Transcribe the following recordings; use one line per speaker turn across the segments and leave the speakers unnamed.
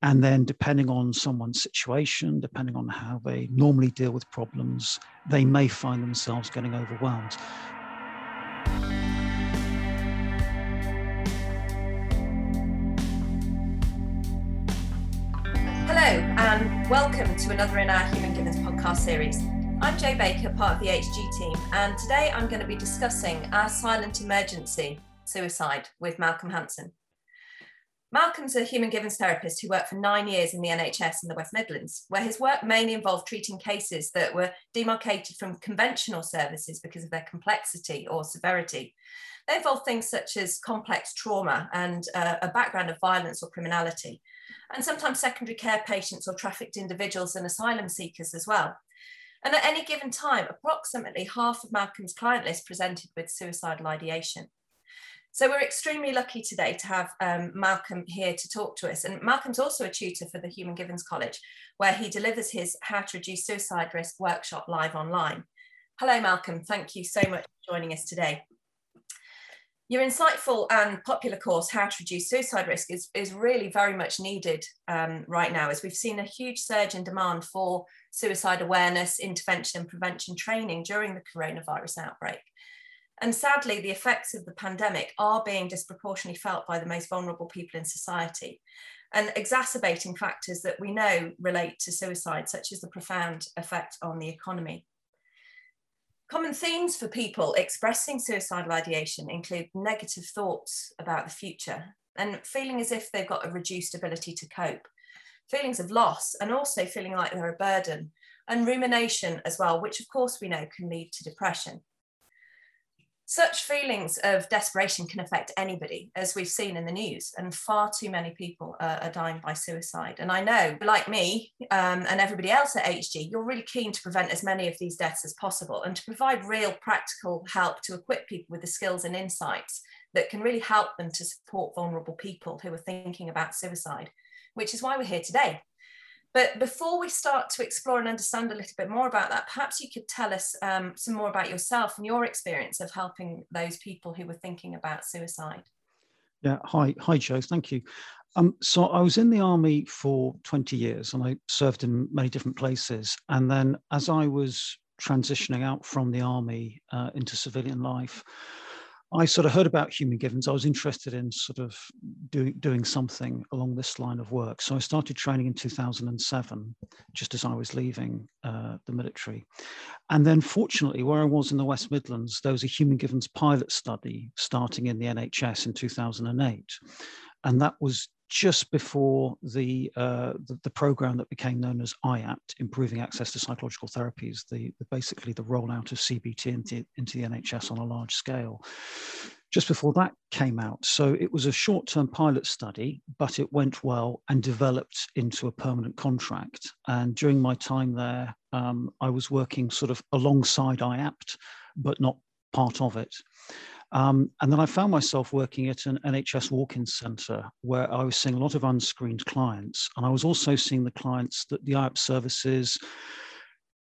And then, depending on someone's situation, depending on how they normally deal with problems, they may find themselves getting overwhelmed.
Hello, and welcome to another in our Human Givens podcast series. I'm Jo Baker, part of the HG team, and today I'm going to be discussing our silent emergency, suicide, with Malcolm Hanson. Malcolm's a human givens therapist who worked for nine years in the NHS in the West Midlands, where his work mainly involved treating cases that were demarcated from conventional services because of their complexity or severity. They involved things such as complex trauma and uh, a background of violence or criminality, and sometimes secondary care patients or trafficked individuals and asylum seekers as well. And at any given time, approximately half of Malcolm's client list presented with suicidal ideation. So we're extremely lucky today to have um, Malcolm here to talk to us. And Malcolm's also a tutor for the Human Givens College, where he delivers his How to Reduce Suicide Risk workshop live online. Hello, Malcolm. Thank you so much for joining us today. Your insightful and popular course, How to Reduce Suicide Risk, is, is really very much needed um, right now, as we've seen a huge surge in demand for suicide awareness, intervention, and prevention training during the coronavirus outbreak. And sadly, the effects of the pandemic are being disproportionately felt by the most vulnerable people in society and exacerbating factors that we know relate to suicide, such as the profound effect on the economy. Common themes for people expressing suicidal ideation include negative thoughts about the future and feeling as if they've got a reduced ability to cope, feelings of loss, and also feeling like they're a burden, and rumination as well, which of course we know can lead to depression. Such feelings of desperation can affect anybody, as we've seen in the news, and far too many people are, are dying by suicide. And I know, like me um, and everybody else at HG, you're really keen to prevent as many of these deaths as possible and to provide real practical help to equip people with the skills and insights that can really help them to support vulnerable people who are thinking about suicide, which is why we're here today. But before we start to explore and understand a little bit more about that, perhaps you could tell us um, some more about yourself and your experience of helping those people who were thinking about suicide.
Yeah, hi, hi, Jo. Thank you. Um, so I was in the army for 20 years, and I served in many different places. And then, as I was transitioning out from the army uh, into civilian life, I sort of heard about human givens. I was interested in sort of doing doing something along this line of work. So I started training in 2007, just as I was leaving uh, the military. And then, fortunately, where I was in the West Midlands, there was a human givens pilot study starting in the NHS in 2008, and that was just before the, uh, the, the program that became known as IAPT, Improving Access to Psychological Therapies, the, the basically the rollout of CBT into, into the NHS on a large scale. Just before that came out, so it was a short-term pilot study, but it went well and developed into a permanent contract. And during my time there, um, I was working sort of alongside IAPT, but not part of it. Um, and then I found myself working at an NHS walk-in centre where I was seeing a lot of unscreened clients. And I was also seeing the clients that the IAP services,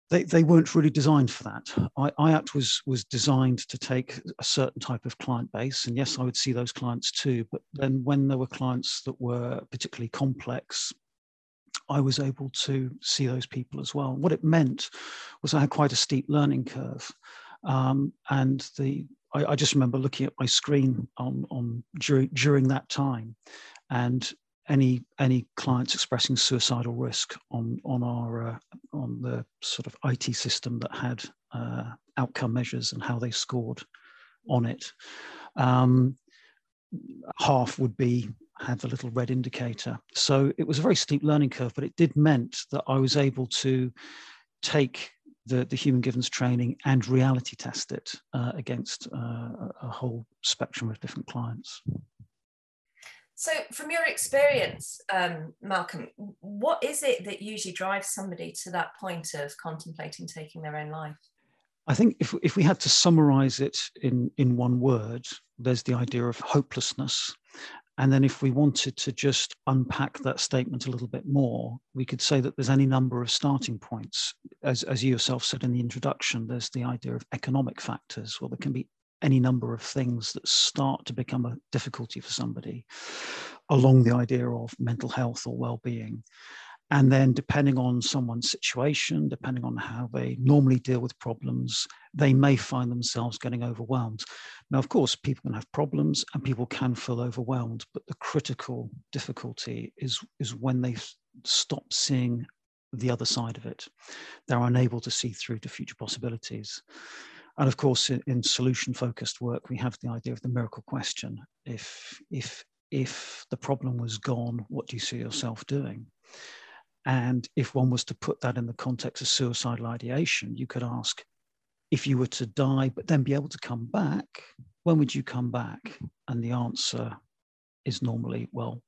they, they weren't really designed for that. I, IAPT was, was designed to take a certain type of client base. And yes, I would see those clients too. But then when there were clients that were particularly complex, I was able to see those people as well. What it meant was I had quite a steep learning curve. Um, and the I, I, just remember looking at my screen on, on during, during that time and any any clients expressing suicidal risk on on our uh, on the sort of IT system that had uh, outcome measures and how they scored on it. Um, half would be had the little red indicator. So it was a very steep learning curve, but it did meant that I was able to take the, the human givens training and reality test it uh, against uh, a whole spectrum of different clients.
So, from your experience, um, Malcolm, what is it that usually drives somebody to that point of contemplating taking their own life?
I think if, if we had to summarize it in, in one word, there's the idea of hopelessness. And then, if we wanted to just unpack that statement a little bit more, we could say that there's any number of starting points. As, as you yourself said in the introduction, there's the idea of economic factors. Well, there can be any number of things that start to become a difficulty for somebody. along the idea of mental health or well-being. And then, depending on someone's situation, depending on how they normally deal with problems, they may find themselves getting overwhelmed. Now, of course, people can have problems and people can feel overwhelmed, but the critical difficulty is, is when they stop seeing the other side of it. They're unable to see through to future possibilities. And of course, in, in solution focused work, we have the idea of the miracle question. If, if, if the problem was gone, what do you see yourself doing? And if one was to put that in the context of suicidal ideation, you could ask if you were to die, but then be able to come back, when would you come back? And the answer is normally, well,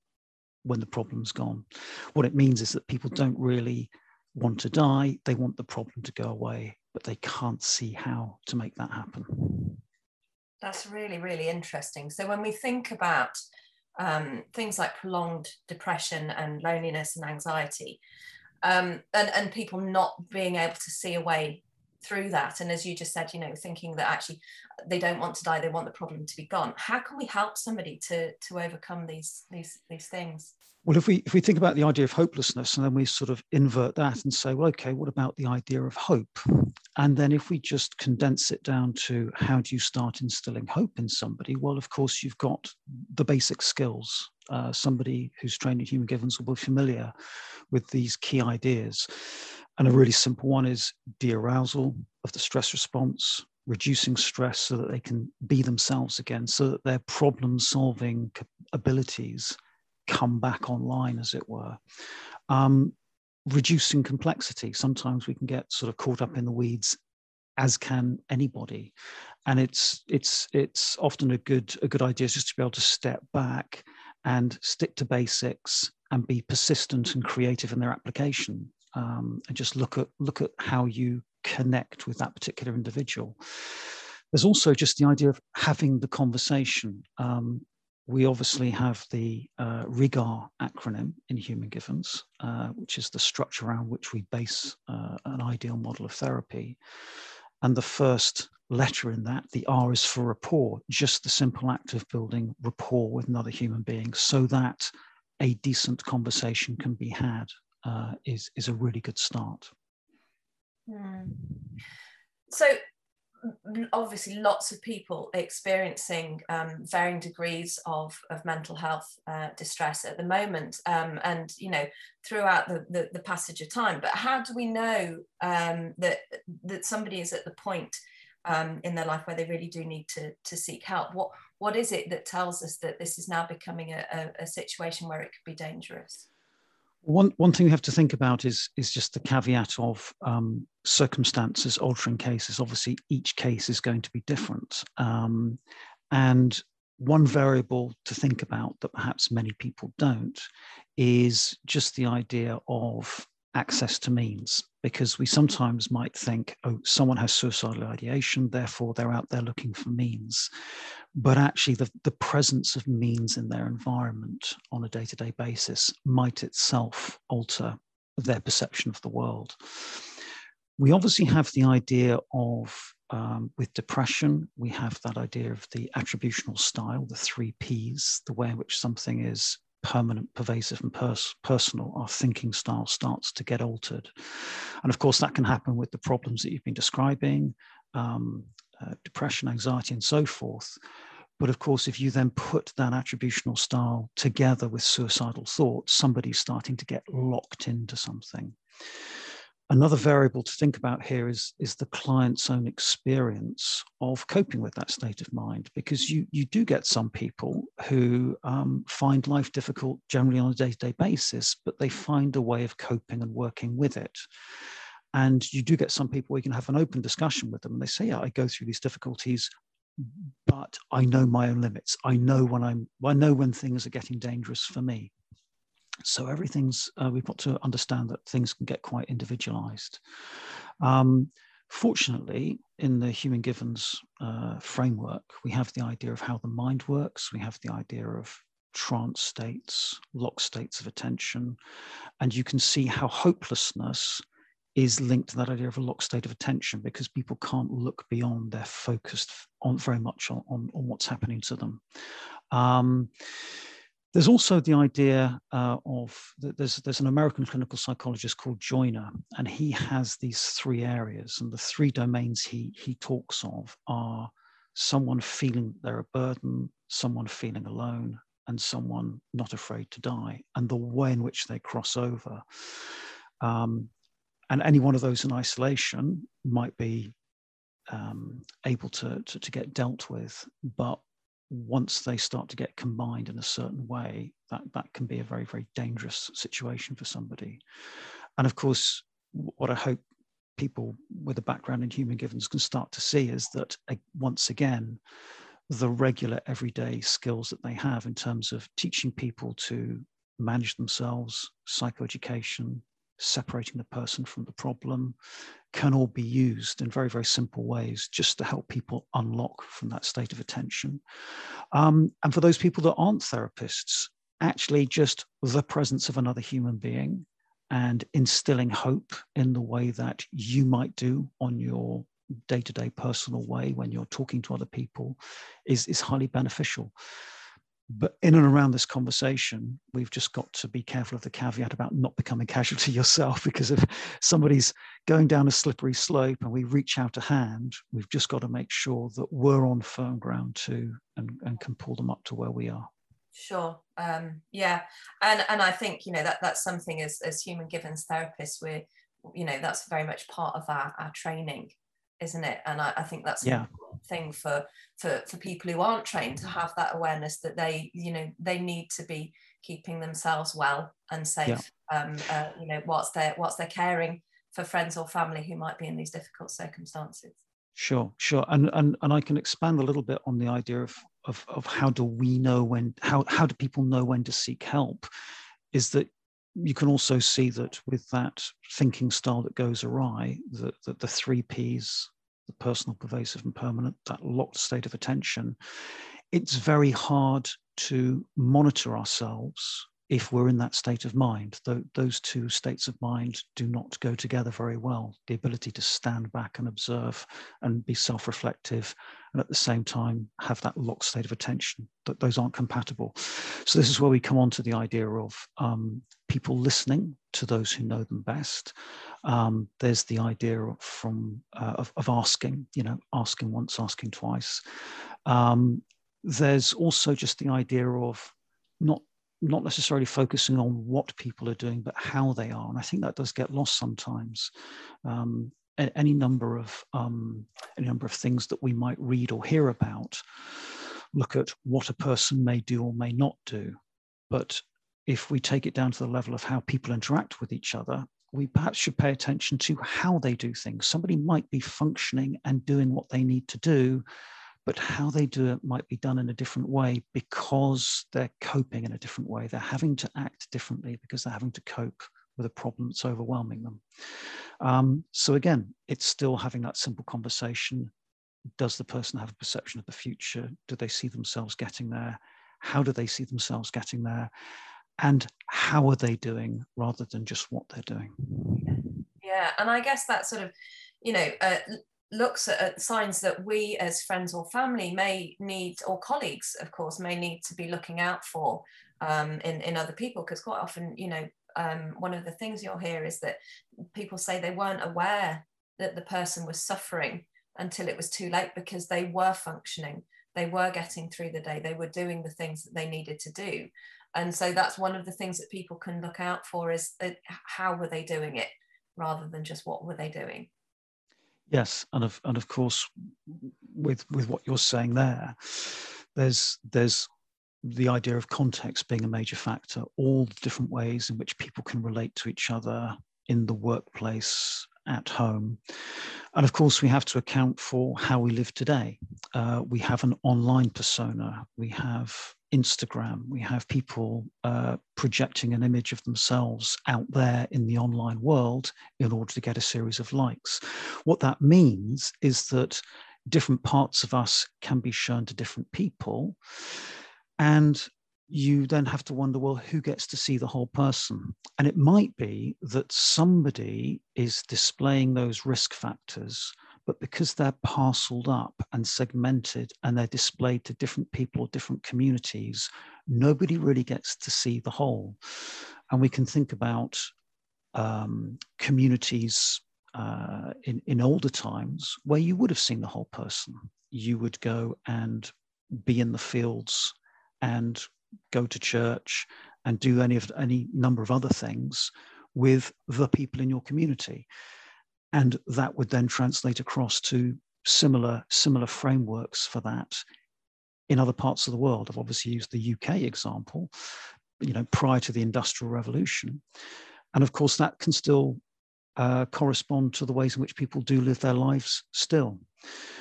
when the problem's gone. What it means is that people don't really want to die, they want the problem to go away, but they can't see how to make that happen.
That's really, really interesting. So when we think about um, things like prolonged depression and loneliness and anxiety, um, and, and people not being able to see a way through that. And as you just said, you know, thinking that actually they don't want to die, they want the problem to be gone. How can we help somebody to to overcome these these these things?
Well, if we if we think about the idea of hopelessness and then we sort of invert that and say, well, okay, what about the idea of hope? And then if we just condense it down to how do you start instilling hope in somebody? Well, of course, you've got the basic skills. Uh, somebody who's trained in human givens will be familiar with these key ideas. And a really simple one is de-arousal of the stress response, reducing stress so that they can be themselves again, so that their problem solving abilities come back online, as it were. Um, reducing complexity. Sometimes we can get sort of caught up in the weeds, as can anybody, and it's it's it's often a good a good idea just to be able to step back and stick to basics and be persistent and creative in their application, um, and just look at look at how you connect with that particular individual. There's also just the idea of having the conversation. Um, we obviously have the uh, RIGAAR acronym in Human Givens, uh, which is the structure around which we base uh, an ideal model of therapy. And the first letter in that, the R is for rapport, just the simple act of building rapport with another human being so that a decent conversation can be had uh, is, is a really good start.
Mm. So obviously lots of people experiencing um, varying degrees of, of mental health uh, distress at the moment um, and you know throughout the, the, the, passage of time but how do we know um, that that somebody is at the point um, in their life where they really do need to, to seek help what what is it that tells us that this is now becoming a, a, a situation where it could be dangerous
one, one thing we have to think about is, is just the caveat of um, circumstances altering cases. Obviously, each case is going to be different. Um, and one variable to think about that perhaps many people don't is just the idea of access to means because we sometimes might think oh someone has suicidal ideation therefore they're out there looking for means. But actually the, the presence of means in their environment on a day-to-day basis might itself alter their perception of the world. We obviously have the idea of um, with depression we have that idea of the attributional style the three p's the way in which something is permanent, pervasive, and pers- personal, our thinking style starts to get altered. And of course, that can happen with the problems that you've been describing um, uh, depression, anxiety, and so forth. But of course, if you then put that attributional style together with suicidal thoughts, somebody's starting to get locked into something. Another variable to think about here is, is the client's own experience of coping with that state of mind, because you, you do get some people who um, find life difficult generally on a day to day basis, but they find a way of coping and working with it. And you do get some people where you can have an open discussion with them and they say, Yeah, I go through these difficulties, but I know my own limits. I know when I'm, I know when things are getting dangerous for me. So everything's, uh, we've got to understand that things can get quite individualized. Um, fortunately, in the human givens uh, framework, we have the idea of how the mind works. We have the idea of trance states, lock states of attention, and you can see how hopelessness is linked to that idea of a locked state of attention because people can't look beyond. They're focused on very much on, on, on what's happening to them. Um, There's also the idea uh, of there's there's an American clinical psychologist called Joiner, and he has these three areas, and the three domains he he talks of are someone feeling they're a burden, someone feeling alone, and someone not afraid to die, and the way in which they cross over. Um, and any one of those in isolation might be um, able to, to, to get dealt with, but once they start to get combined in a certain way, that, that can be a very, very dangerous situation for somebody. And of course, what I hope people with a background in human givens can start to see is that uh, once again, the regular everyday skills that they have in terms of teaching people to manage themselves, psychoeducation, separating the person from the problem, can all be used in very, very simple ways just to help people unlock from that state of attention. Um, and for those people that aren't therapists, actually just the presence of another human being and instilling hope in the way that you might do on your day-to-day personal way when you're talking to other people is, is highly beneficial but in and around this conversation, we've just got to be careful of the caveat about not becoming casualty yourself, because if somebody's going down a slippery slope and we reach out a hand, we've just got to make sure that we're on firm ground too and, and can pull them up to where we are.
Sure. Um, yeah. And and I think, you know, that that's something as, as human givens therapists, we're, you know, that's very much part of our, our training isn't it? And I, I think that's
yeah.
a thing for for for people who aren't trained to have that awareness that they, you know, they need to be keeping themselves well and safe. Yeah. Um, uh, you know, whilst they're whilst they're caring for friends or family who might be in these difficult circumstances.
Sure, sure, and and and I can expand a little bit on the idea of of of how do we know when how how do people know when to seek help? Is that you can also see that with that thinking style that goes awry, that, the three P's, the personal, pervasive, and permanent, that locked state of attention, it's very hard to monitor ourselves if we're in that state of mind. those two states of mind do not go together very well. The ability to stand back and observe and be self reflective, and at the same time have that locked state of attention, that those aren't compatible. So, this is where we come on to the idea of um, people listening to those who know them best. Um, there's the idea of, from uh, of, of, asking, you know, asking once, asking twice. Um, there's also just the idea of not not necessarily focusing on what people are doing, but how they are. And I think that does get lost sometimes. Um, any number of um, any number of things that we might read or hear about look at what a person may do or may not do. But if we take it down to the level of how people interact with each other, we perhaps should pay attention to how they do things. Somebody might be functioning and doing what they need to do, but how they do it might be done in a different way because they're coping in a different way. They're having to act differently because they're having to cope with a problem that's overwhelming them. Um, so again, it's still having that simple conversation. Does the person have a perception of the future? Do they see themselves getting there? How do they see themselves getting there? And how are they doing rather than just what they're doing?
Yeah, and I guess that sort of, you know, uh, looks at, signs that we as friends or family may need, or colleagues, of course, may need to be looking out for um, in, in other people. Because quite often, you know, um, one of the things you'll hear is that people say they weren't aware that the person was suffering until it was too late because they were functioning, they were getting through the day, they were doing the things that they needed to do. And so that's one of the things that people can look out for is that how were they doing it rather than just what were they doing.
Yes, and of and of course, with with what you're saying there, there's there's the idea of context being a major factor. All the different ways in which people can relate to each other in the workplace, at home, and of course we have to account for how we live today. Uh, we have an online persona. We have Instagram. We have people uh, projecting an image of themselves out there in the online world in order to get a series of likes. What that means is that different parts of us can be shown to different people. And you then have to wonder well, who gets to see the whole person? And it might be that somebody is displaying those risk factors but because they're parceled up and segmented and they're displayed to different people or different communities, nobody really gets to see the whole. And we can think about um, communities uh, in, in older times where you would have seen the whole person. You would go and be in the fields and go to church and do any of any number of other things with the people in your community and that would then translate across to similar similar frameworks for that in other parts of the world i've obviously used the uk example you know prior to the industrial revolution and of course that can still uh, correspond to the ways in which people do live their lives still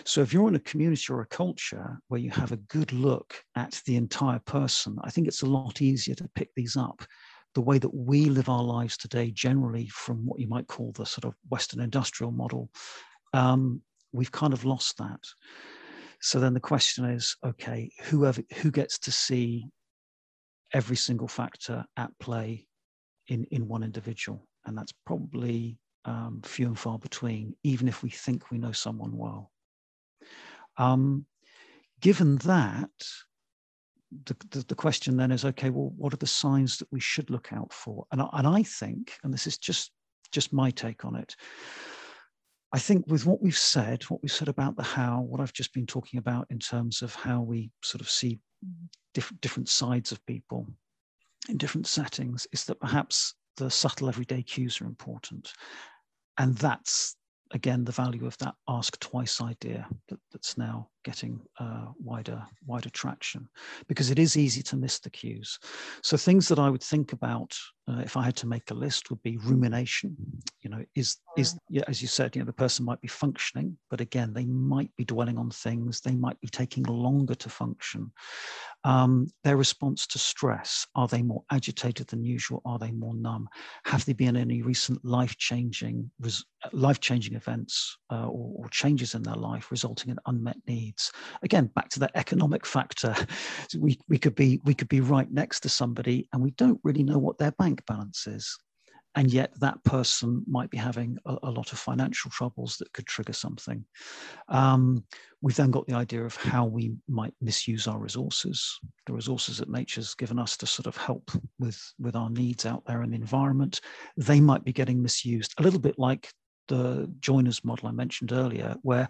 so if you're in a community or a culture where you have a good look at the entire person, I think it's a lot easier to pick these up. The way that we live our lives today, generally from what you might call the sort of Western industrial model, um, we've kind of lost that. So then the question is, okay, whoever who gets to see every single factor at play in in one individual, and that's probably um, few and far between, even if we think we know someone well. Um, given that, the, the, the, question then is, okay, well, what are the signs that we should look out for? And, and I think, and this is just, just my take on it, I think with what we've said, what we've said about the how, what I've just been talking about in terms of how we sort of see different, different sides of people in different settings, is that perhaps the subtle everyday cues are important. And that's again the value of that ask twice idea that, that's now getting uh, wider wider traction because it is easy to miss the cues. So things that i would think about uh, if i had to make a list would be rumination you know is is yeah, as you said you know the person might be functioning but again they might be dwelling on things. They might be taking longer to function. Um, their response to stress are they more agitated than usual? Are they more numb? Have there been any recent life-changing life-changing events uh, or, or changes in their life resulting in unmet needs again back to that economic factor we, we could be we could be right next to somebody and we don't really know what their bank balance is and yet that person might be having a, a lot of financial troubles that could trigger something. Um, we've then got the idea of how we might misuse our resources, the resources that nature's given us to sort of help with, with our needs out there in the environment. They might be getting misused, a little bit like the Joiner's model I mentioned earlier, where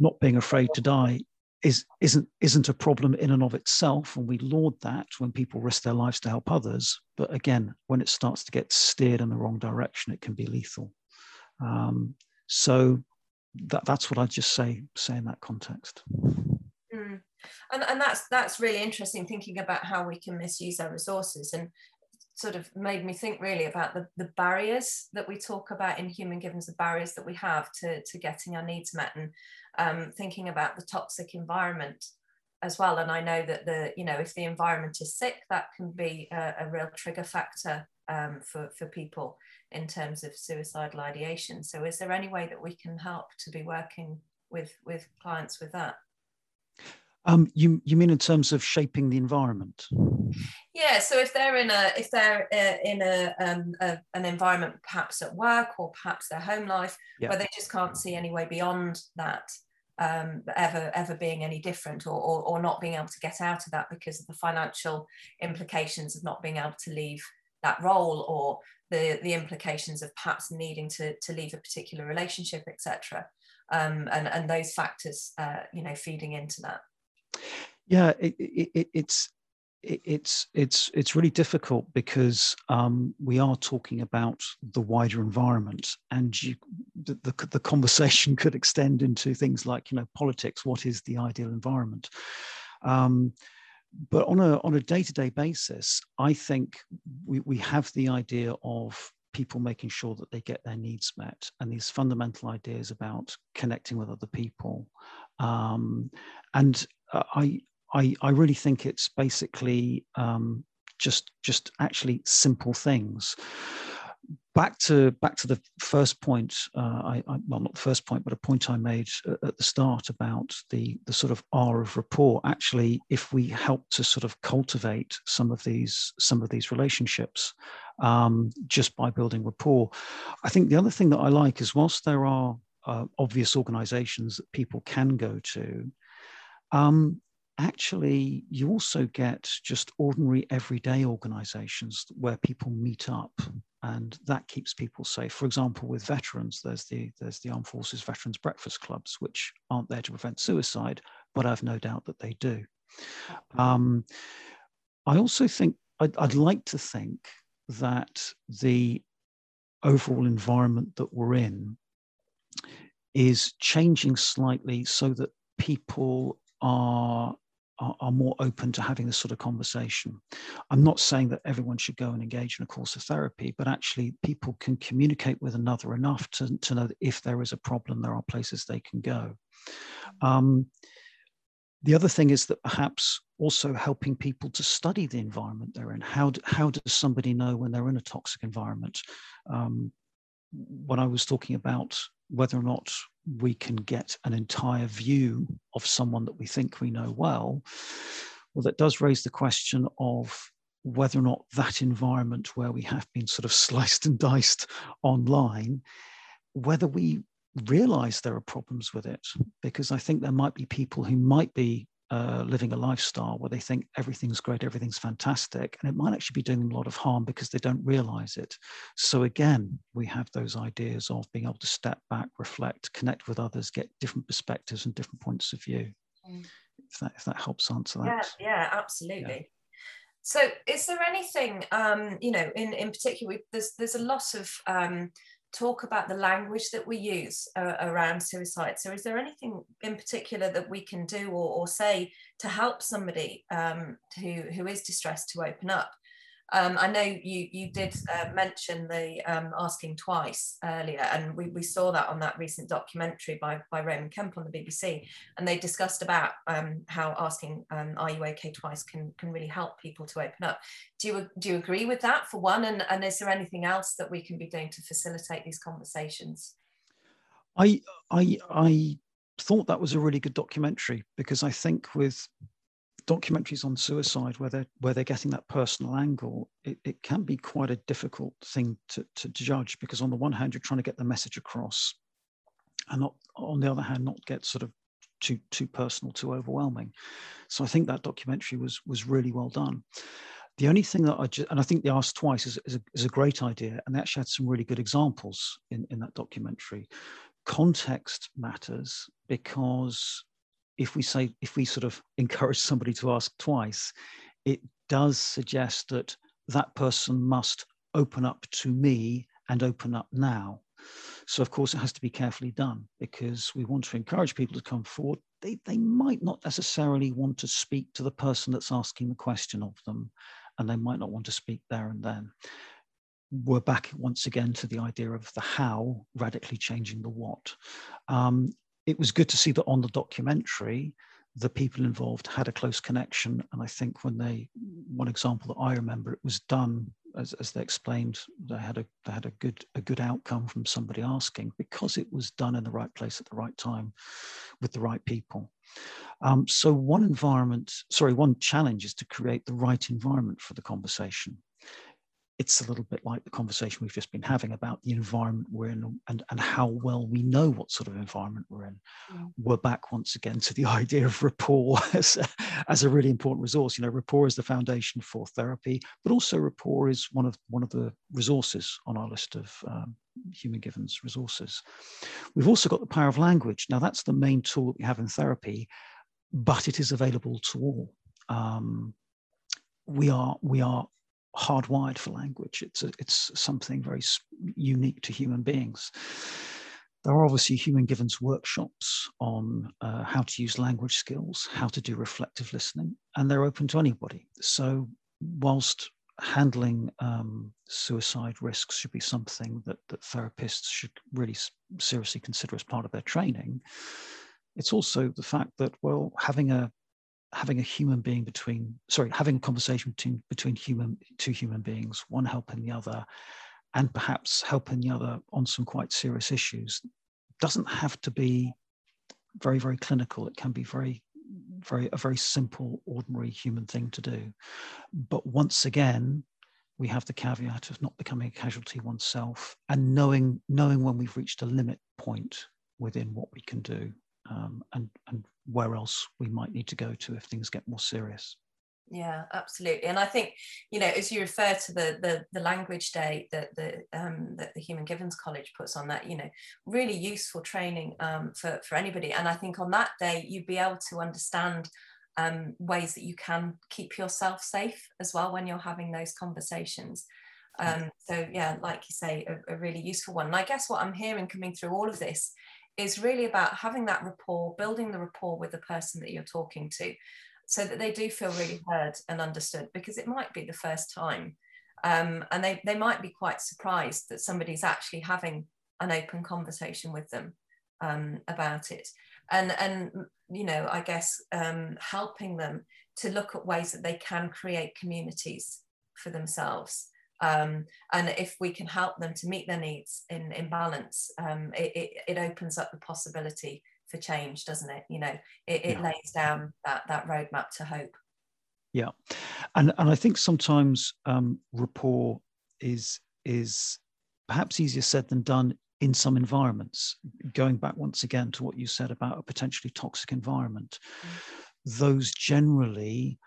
not being afraid to die is isn't isn't a problem in and of itself. And we laud that when people risk their lives to help others. But again when it starts to get steered in the wrong direction it can be lethal. Um, so that, that's what i'd just say say in that context.
Mm. and, and that's that's really interesting thinking about how we can misuse our resources. And sort of made me think really about the, the barriers that we talk about in human givens, the barriers that we have to, to getting our needs met and um, thinking about the toxic environment as well. And I know that the, you know, if the environment is sick, that can be a, a real trigger factor um, for, for people in terms of suicidal ideation. So is there any way that we can help to be working with, with clients with that?
Um, you you mean in terms of shaping the environment?
Yeah. So if they're in a if they're uh, in a, um, a, an environment perhaps at work or perhaps their home life yeah. where they just can't see any way beyond that um, ever ever being any different or, or, or not being able to get out of that because of the financial implications of not being able to leave that role or the the implications of perhaps needing to to leave a particular relationship etc um, and and those factors uh, you know feeding into that
yeah, it, it, it's it's it's it's really difficult because um, we are talking about the wider environment, and you, the, the, the conversation could extend into things like you know politics. What is the ideal environment? Um, but on a on a day to day basis, I think we we have the idea of people making sure that they get their needs met and these fundamental ideas about connecting with other people um, and uh, I, I, I really think it's basically um, just just actually simple things. Back to back to the first point. Uh, I, I, well, not the first point, but a point I made at the start about the the sort of R of rapport. Actually, if we help to sort of cultivate some of these some of these relationships um, just by building rapport, I think the other thing that I like is whilst there are uh, obvious organizations that people can go to, um, actually, you also get just ordinary everyday organizations where people meet up and that keeps people safe. For example, with veterans, there's the, there's the Armed Forces Veterans Breakfast Clubs, which aren't there to prevent suicide, but I've no doubt that they do. Um, I also think, I'd, I'd like to think that the overall environment that we're in is changing slightly so that people are, are, are more open to having this sort of conversation. I'm not saying that everyone should go and engage in a course of therapy, but actually people can communicate with another enough to, to know that if there is a problem, there are places they can go. Um, the other thing is that perhaps also helping people to study the environment they're in. How, do, how does somebody know when they're in a toxic environment? Um, when I was talking about whether or not we can get an entire view of someone that we think we know well, well, that does raise the question of whether or not that environment where we have been sort of sliced and diced online, whether we realize there are problems with it. Because I think there might be people who might be uh, living a lifestyle where they think everything's great, everything's fantastic, and it might actually be doing them a lot of harm because they don't realize it. So, again, we have those ideas of being able to step back, reflect, connect with others, get different perspectives and different points of view. Mm. If, that, if that helps answer that.
Yeah, yeah absolutely. Yeah. So, is there anything, um, you know, in, in particular, there's, there's a lot of um, talk about the language that we use uh, around suicide. So, is there anything in particular that we can do or, or say to help somebody um, who, who is distressed to open up? Um, I know you you did uh, mention the um, asking twice earlier, and we, we saw that on that recent documentary by, by Roman Kemp on the BBC, and they discussed about um, how asking um, "Are you okay?" twice can can really help people to open up. Do you do you agree with that for one? And and is there anything else that we can be doing to facilitate these conversations?
I I I thought that was a really good documentary because I think with documentaries on suicide where they're where they're getting that personal angle it, it can be quite a difficult thing to, to judge because on the one hand you're trying to get the message across and not on the other hand not get sort of too too personal too overwhelming. So i think that documentary was was really well done. The only thing that i just and i think the asked twice is, is, a, is a great idea and they actually had some really good examples in in that documentary. Context matters because if we say if we sort of encourage somebody to ask twice it does suggest that that person must open up to me and open up now. So of course it has to be carefully done because we want to encourage people to come forward. They, they might not necessarily want to speak to the person that's asking the question of them and they might not want to speak there and then. We're back once again to the idea of the how radically changing the what. Um, it was good to see that on the documentary, the people involved had a close connection. And I think when they, one example that I remember, it was done as, as they explained, they had a they had a good a good outcome from somebody asking because it was done in the right place at the right time, with the right people. Um, so one environment, sorry, one challenge is to create the right environment for the conversation it's a little bit like the conversation we've just been having about the environment we're in and, and how well we know what sort of environment we're in. Yeah. We're back once again to the idea of rapport as a, as a really important resource. You know, rapport is the foundation for therapy, but also rapport is one of one of the resources on our list of um, human givens resources. We've also got the power of language. Now, that's the main tool that we have in therapy, but it is available to all. Um, we are we are hardwired for language. It's, a, it's something very unique to human beings. There are obviously human givens workshops on uh, how to use language skills, how to do reflective listening, and they're open to anybody. So, whilst handling um, suicide risks should be something that, that therapists should really seriously consider as part of their training, it's also the fact that, well, having a having a human being between sorry having a conversation between between human two human beings one helping the other and perhaps helping the other on some quite serious issues doesn't have to be very very clinical. It can be very very a very simple ordinary human thing to do. But once again we have the caveat of not becoming a casualty oneself and knowing knowing when we've reached a limit point within what we can do um, and and where else we might need to go to if things get more serious.
Yeah absolutely. And i think you know as you refer to the the, the language day that the um, that the human givens college puts on that you know really useful training um, for for anybody. And i think on that day you'd be able to understand um, ways that you can keep yourself safe as well when you're having those conversations. Um, so yeah like you say a, a really useful one. And i guess what i'm hearing coming through all of this is really about having that rapport building the rapport with the person that you're talking to so that they do feel really heard and understood because it might be the first time um, and they, they might be quite surprised that somebody's actually having an open conversation with them um, about it. And and you know i guess um, helping them to look at ways that they can create communities for themselves um, and if we can help them to meet their needs in, in balance um, it, it, it, opens up the possibility for change, doesn't it? You know, it, it yeah. lays down that that roadmap to hope.
Yeah, and and I think sometimes um, rapport is is perhaps easier said than done in some environments. Going back once again to what you said about a potentially toxic environment, mm. those generally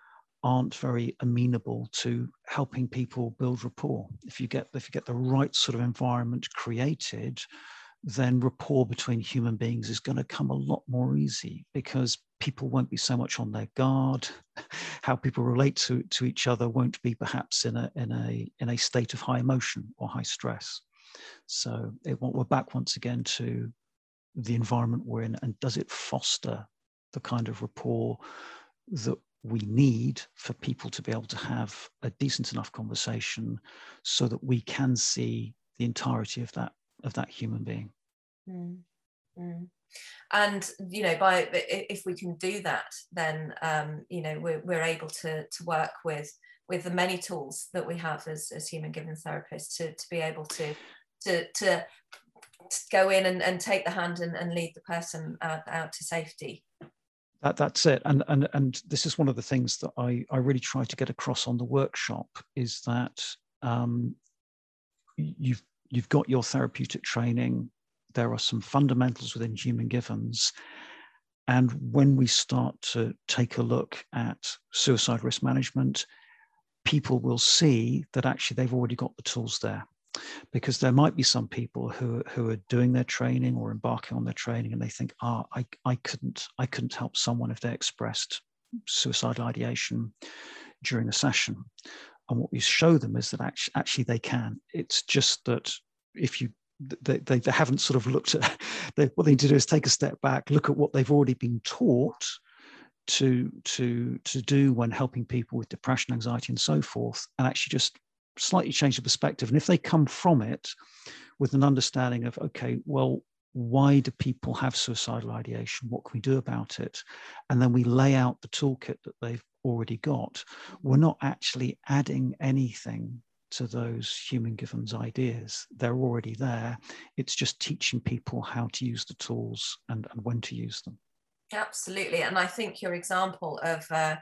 aren't very amenable to helping people build rapport. If you get if you get the right sort of environment created, then rapport between human beings is going to come a lot more easy because people won't be so much on their guard. How people relate to, to each other won't be perhaps in a, in, a, in a state of high emotion or high stress. So it, we're back once again to the environment we're in and does it foster the kind of rapport that we need for people to be able to have a decent enough conversation so that we can see the entirety of that of that human being. Mm.
And you know, by if we can do that, then um, you know we're, we're able to to work with with the many tools that we have as, as human given therapists to, to be able to to to go in and, and take the hand and, and lead the person out, out to safety.
That, that's it. And, and, and this is one of the things that I, I really try to get across on the workshop is that um, you've you've got your therapeutic training. There are some fundamentals within human givens. And when we start to take a look at suicide risk management, people will see that actually they've already got the tools there. Because there might be some people who, who are doing their training or embarking on their training and they think, ah, I, I couldn't, I couldn't help someone if they expressed suicidal ideation during a session. And what we show them is that actually, actually they can. It's just that if you they, they, they haven't sort of looked at they, what they need to do is take a step back, look at what they've already been taught to to to do when helping people with depression, anxiety, and so forth, and actually just slightly change the perspective. And if they come from it with an understanding of, okay, well, why do people have suicidal ideation? What can we do about it? And then we lay out the toolkit that they've already got. We're not actually adding anything to those human givens ideas. They're already there. It's just teaching people how to use the tools and, and when to use them.
Absolutely, and I think your example of uh,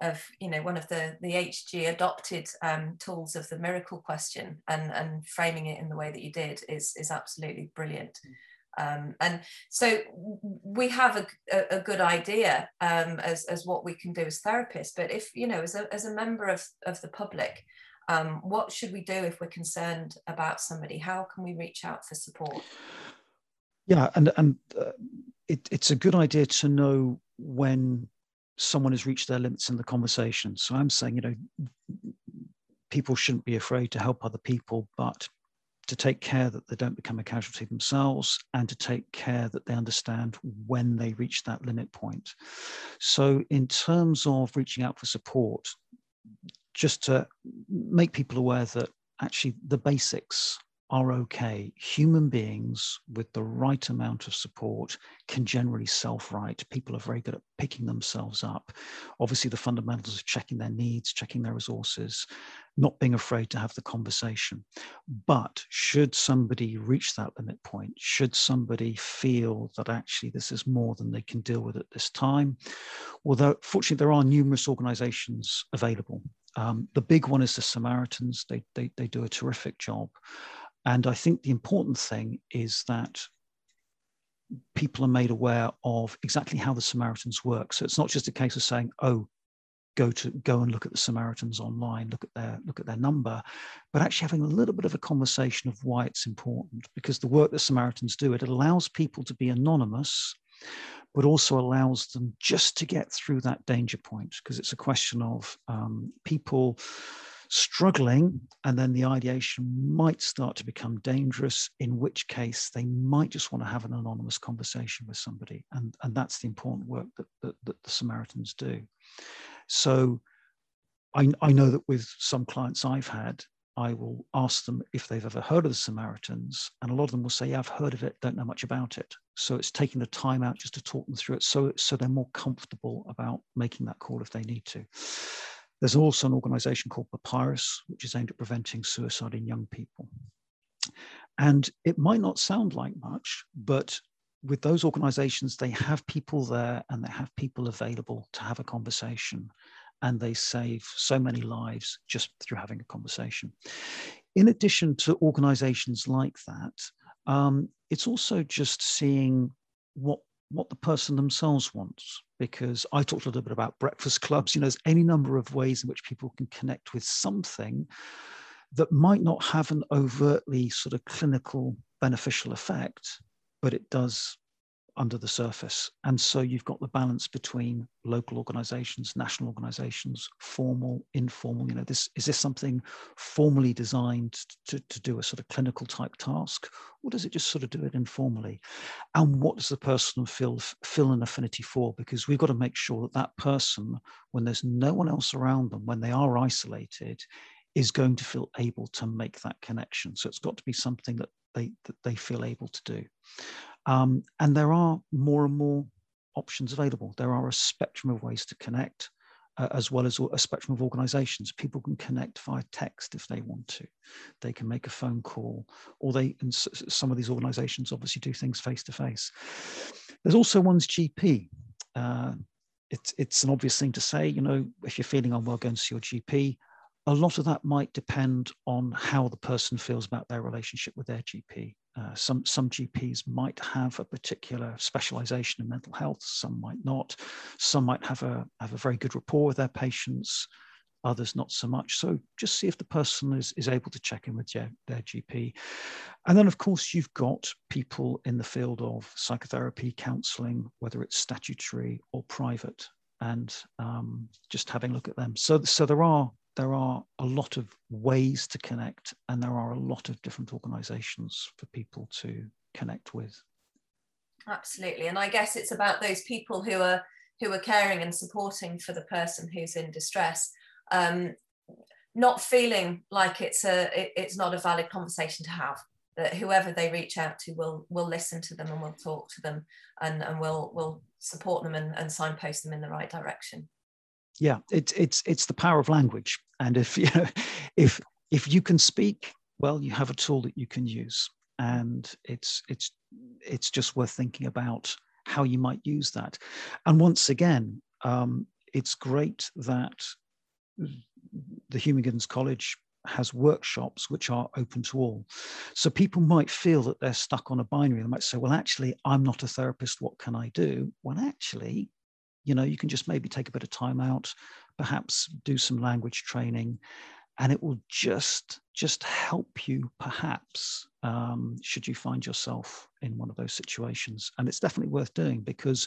of you know one of the the HG adopted um, tools of the miracle question and and framing it in the way that you did is is absolutely brilliant. Um, and so we have a, a, a good idea um, as, as what we can do as therapists, but if, you know, as a, as a member of, of the public, um, what should we do if we're concerned about somebody? How can we reach out for support?
Yeah, and, and uh, it, it's a good idea to know when someone has reached their limits in the conversation. So I'm saying, you know, people shouldn't be afraid to help other people, but to take care that they don't become a casualty themselves and to take care that they understand when they reach that limit point. So, in terms of reaching out for support, just to make people aware that actually the basics are okay. Human beings with the right amount of support can generally self right. People are very good at picking themselves up. Obviously, the fundamentals of checking their needs, checking their resources, not being afraid to have the conversation. But should somebody reach that limit point, should somebody feel that actually this is more than they can deal with at this time, well, although fortunately there are numerous organizations available. Um, the big one is the Samaritans. They, they, they do a terrific job. And I think the important thing is that people are made aware of exactly how the Samaritans work. So it's not just a case of saying, "Oh, go to go and look at the Samaritans online, look at their look at their number, but actually having a little bit of a conversation of why it's important. Because the work that Samaritans do, it allows people to be anonymous, but also allows them just to get through that danger point. Because it's a question of um, people struggling, and then the ideation might start to become dangerous, in which case they might just want to have an anonymous conversation with somebody. And, and that's the important work that, that, that the Samaritans do. So I, I know that with some clients I've had, I will ask them if they've ever heard of the Samaritans, and a lot of them will say, "Yeah, I've heard of it, don't know much about it." So it's taking the time out just to talk them through it, so so they're more comfortable about making that call if they need to. There's also an organisation called Papyrus, which is aimed at preventing suicide in young people. And it might not sound like much, but with those organizations, they have people there and they have people available to have a conversation. And they save so many lives just through having a conversation. In addition to organizations like that, um, it's also just seeing what what the person themselves wants because i talked a little bit about breakfast clubs. You know there's any number of ways in which people can connect with something that might not have an overtly sort of clinical beneficial effect but it does under the surface. And so you've got the balance between local organizations, national organizations, formal, informal. You know, this is this something formally designed to, to do a sort of clinical type task, or does it just sort of do it informally? And what does the person feel feel an affinity for? Because we've got to make sure that that person, when there's no one else around them, when they are isolated, is going to feel able to make that connection. So it's got to be something that they that they feel able to do. Um, and there are more and more options available. There are a spectrum of ways to connect, uh, as well as a spectrum of organizations. People can connect via text if they want to. They can make a phone call, or they, and some of these organizations obviously do things face to face. There's also one's GP. Uh, it's, it's an obvious thing to say, you know, if you're feeling unwell, go and see your GP a lot of that might depend on how the person feels about their relationship with their GP. Uh, some some GPs might have a particular specialization in mental health. Some might not. Some might have a have a very good rapport with their patients. Others not so much. So just see if the person is, is able to check in with their, their GP. And then, of course, you've got people in the field of psychotherapy, counseling, whether it's statutory or private, and um, just having a look at them. So, so there are there are a lot of ways to connect and there are a lot of different organizations for people to connect with.
Absolutely. And i guess it's about those people who are who are caring and supporting for the person who's in distress. Um, not feeling like it's a it, it's not a valid conversation to have that whoever they reach out to will will listen to them and will talk to them and and will will support them and, and signpost them in the right direction.
Yeah it's it's it's the power of language and if you know if if you can speak well you have a tool that you can use and it's it's it's just worth thinking about how you might use that and once again um, it's great that the human college has workshops which are open to all. So people might feel that they're stuck on a binary. They might say, well, actually, I'm not a therapist. What can I do? Well, actually, you know, you can just maybe take a bit of time out, perhaps do some language training, and it will just just help you perhaps um, should you find yourself in one of those situations. And it's definitely worth doing because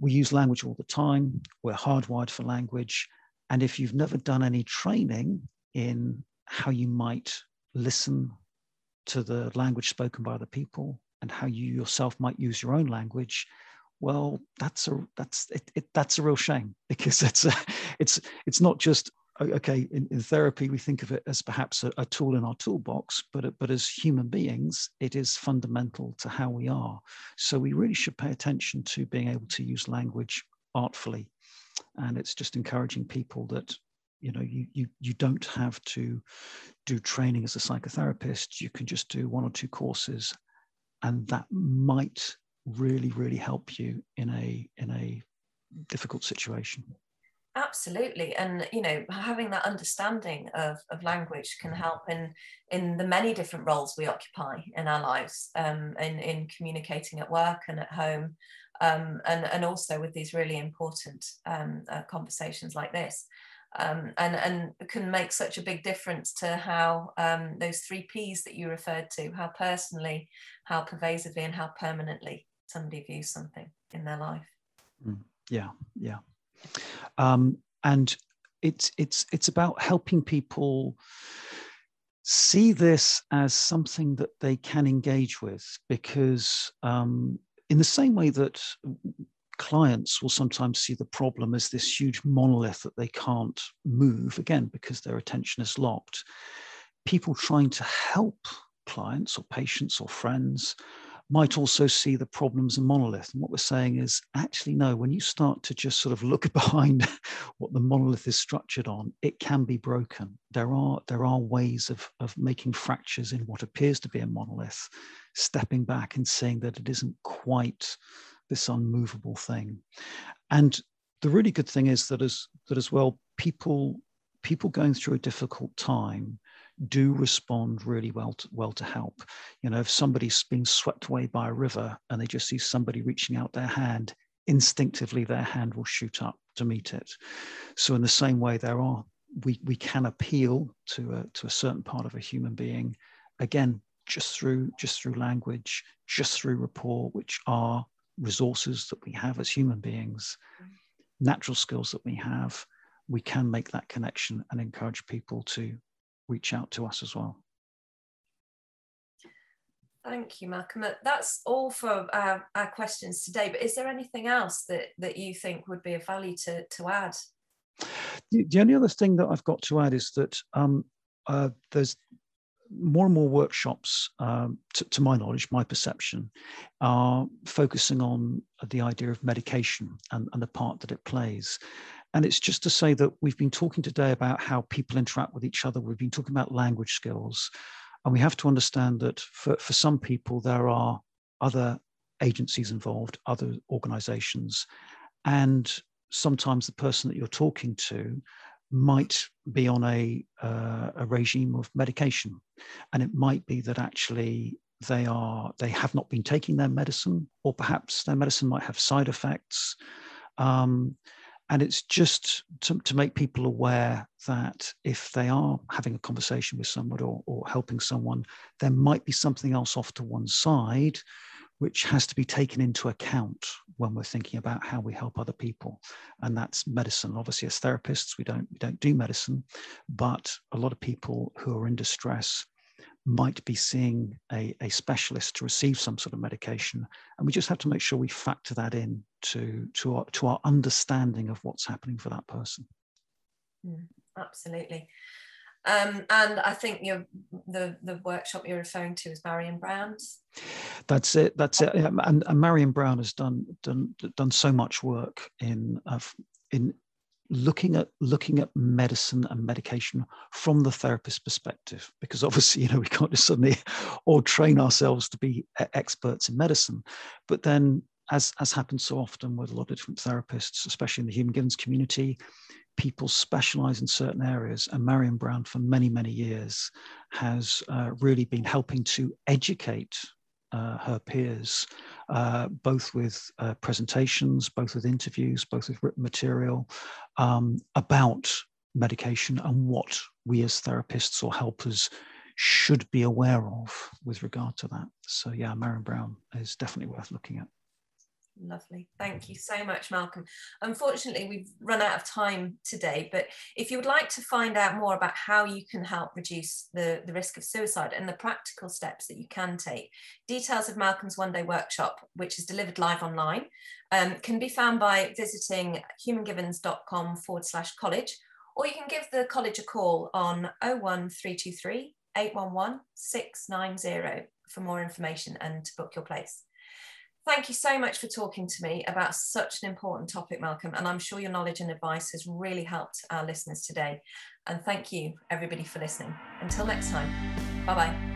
we use language all the time. We're hardwired for language. And if you've never done any training in how you might listen to the language spoken by other people and how you yourself might use your own language, well that's a that's it, it, that's a real shame because it's a, it's it's not just okay in, in therapy we think of it as perhaps a, a, tool in our toolbox but uh, but as human beings it is fundamental to how we are. So we really should pay attention to being able to use language artfully. And it's just encouraging people that you know you you you don't have to do training as a psychotherapist. You can just do one or two courses and that might really really help you in a in a difficult situation.
Absolutely. And you know having that understanding of, of language can help in in the many different roles we occupy in our lives um, in, in communicating at work and at home um, and, and also with these really important um, uh, conversations like this. Um, and, and can make such a big difference to how um, those three P's that you referred to, how personally, how pervasively, and how permanently somebody views something in their life.
Mm, yeah, yeah, um, and it's it's it's about helping people see this as something that they can engage with because um, in the same way that clients will sometimes see the problem as this huge monolith that they can't move, again, because their attention is locked. People trying to help clients or patients or friends might also see the problems a monolith. And what we're saying is actually, no, when you start to just sort of look behind what the monolith is structured on, it can be broken. There are, there are ways of, of making fractures in what appears to be a monolith, stepping back and seeing that it isn't quite this unmovable thing. And the really good thing is that as that as well, people people going through a difficult time do respond really well to, well to help. You know, if somebody's being swept away by a river and they just see somebody reaching out their hand, instinctively their hand will shoot up to meet it. So in the same way, there are we we can appeal to a to a certain part of a human being, again, just through just through language, just through rapport, which are resources that we have as human beings, natural skills that we have, we can make that connection and encourage people to reach out to us as well.
Thank you, Malcolm. That's all for our, our, questions today. But is there anything else that, that you think would be of value to, to add?
The, the only other thing that I've got to add is that um, uh, there's more and more workshops, um, to, to, my knowledge, my perception, are focusing on the idea of medication and, and the part that it plays. And it's just to say that we've been talking today about how people interact with each other. We've been talking about language skills. And we have to understand that for, for some people, there are other agencies involved, other organizations. And sometimes the person that you're talking to might be on a, uh, a regime of medication. And it might be that actually they are they have not been taking their medicine, or perhaps their medicine might have side effects. Um, and it's just to, to, make people aware that if they are having a conversation with someone or, or helping someone, there might be something else off to one side which has to be taken into account when we're thinking about how we help other people. And that's medicine. Obviously as therapists we don't we don't do medicine but a lot of people who are in distress might be seeing a, a specialist to receive some sort of medication and we just have to make sure we factor that in to to our, to our understanding of what's happening for that person
mm, absolutely um, and I think you the the workshop you're referring to is Marion Brown's.
That's it. That's it. And, and Marion Brown has done done done so much work in uh, in looking at looking at medicine and medication from the therapist perspective because obviously you know we can't just suddenly all train ourselves to be experts in medicine but then as as happens so often with a lot of different therapists especially in the human givens community people specialize in certain areas. And Marion Brown, for many, many years, has uh, really been helping to educate uh, her peers, uh, both with uh, presentations, both with interviews, both with written material um, about medication and what we as therapists or helpers should be aware of with regard to that. So, yeah, Marion Brown is definitely worth looking at.
Lovely. Thank you so much, Malcolm. Unfortunately, we've run out of time today, but if you would like to find out more about how you can help reduce the, the risk of suicide and the practical steps that you can take, details of Malcolm's one day workshop, which is delivered live online, um, can be found by visiting humangivens.com forward slash college, or you can give the college a call on 01323 811 690 for more information and to book your place. Thank you so much for talking to me about such an important topic, Malcolm. And I'm sure your knowledge and advice has really helped our listeners today. And thank you, everybody, for listening. Until next time, bye bye.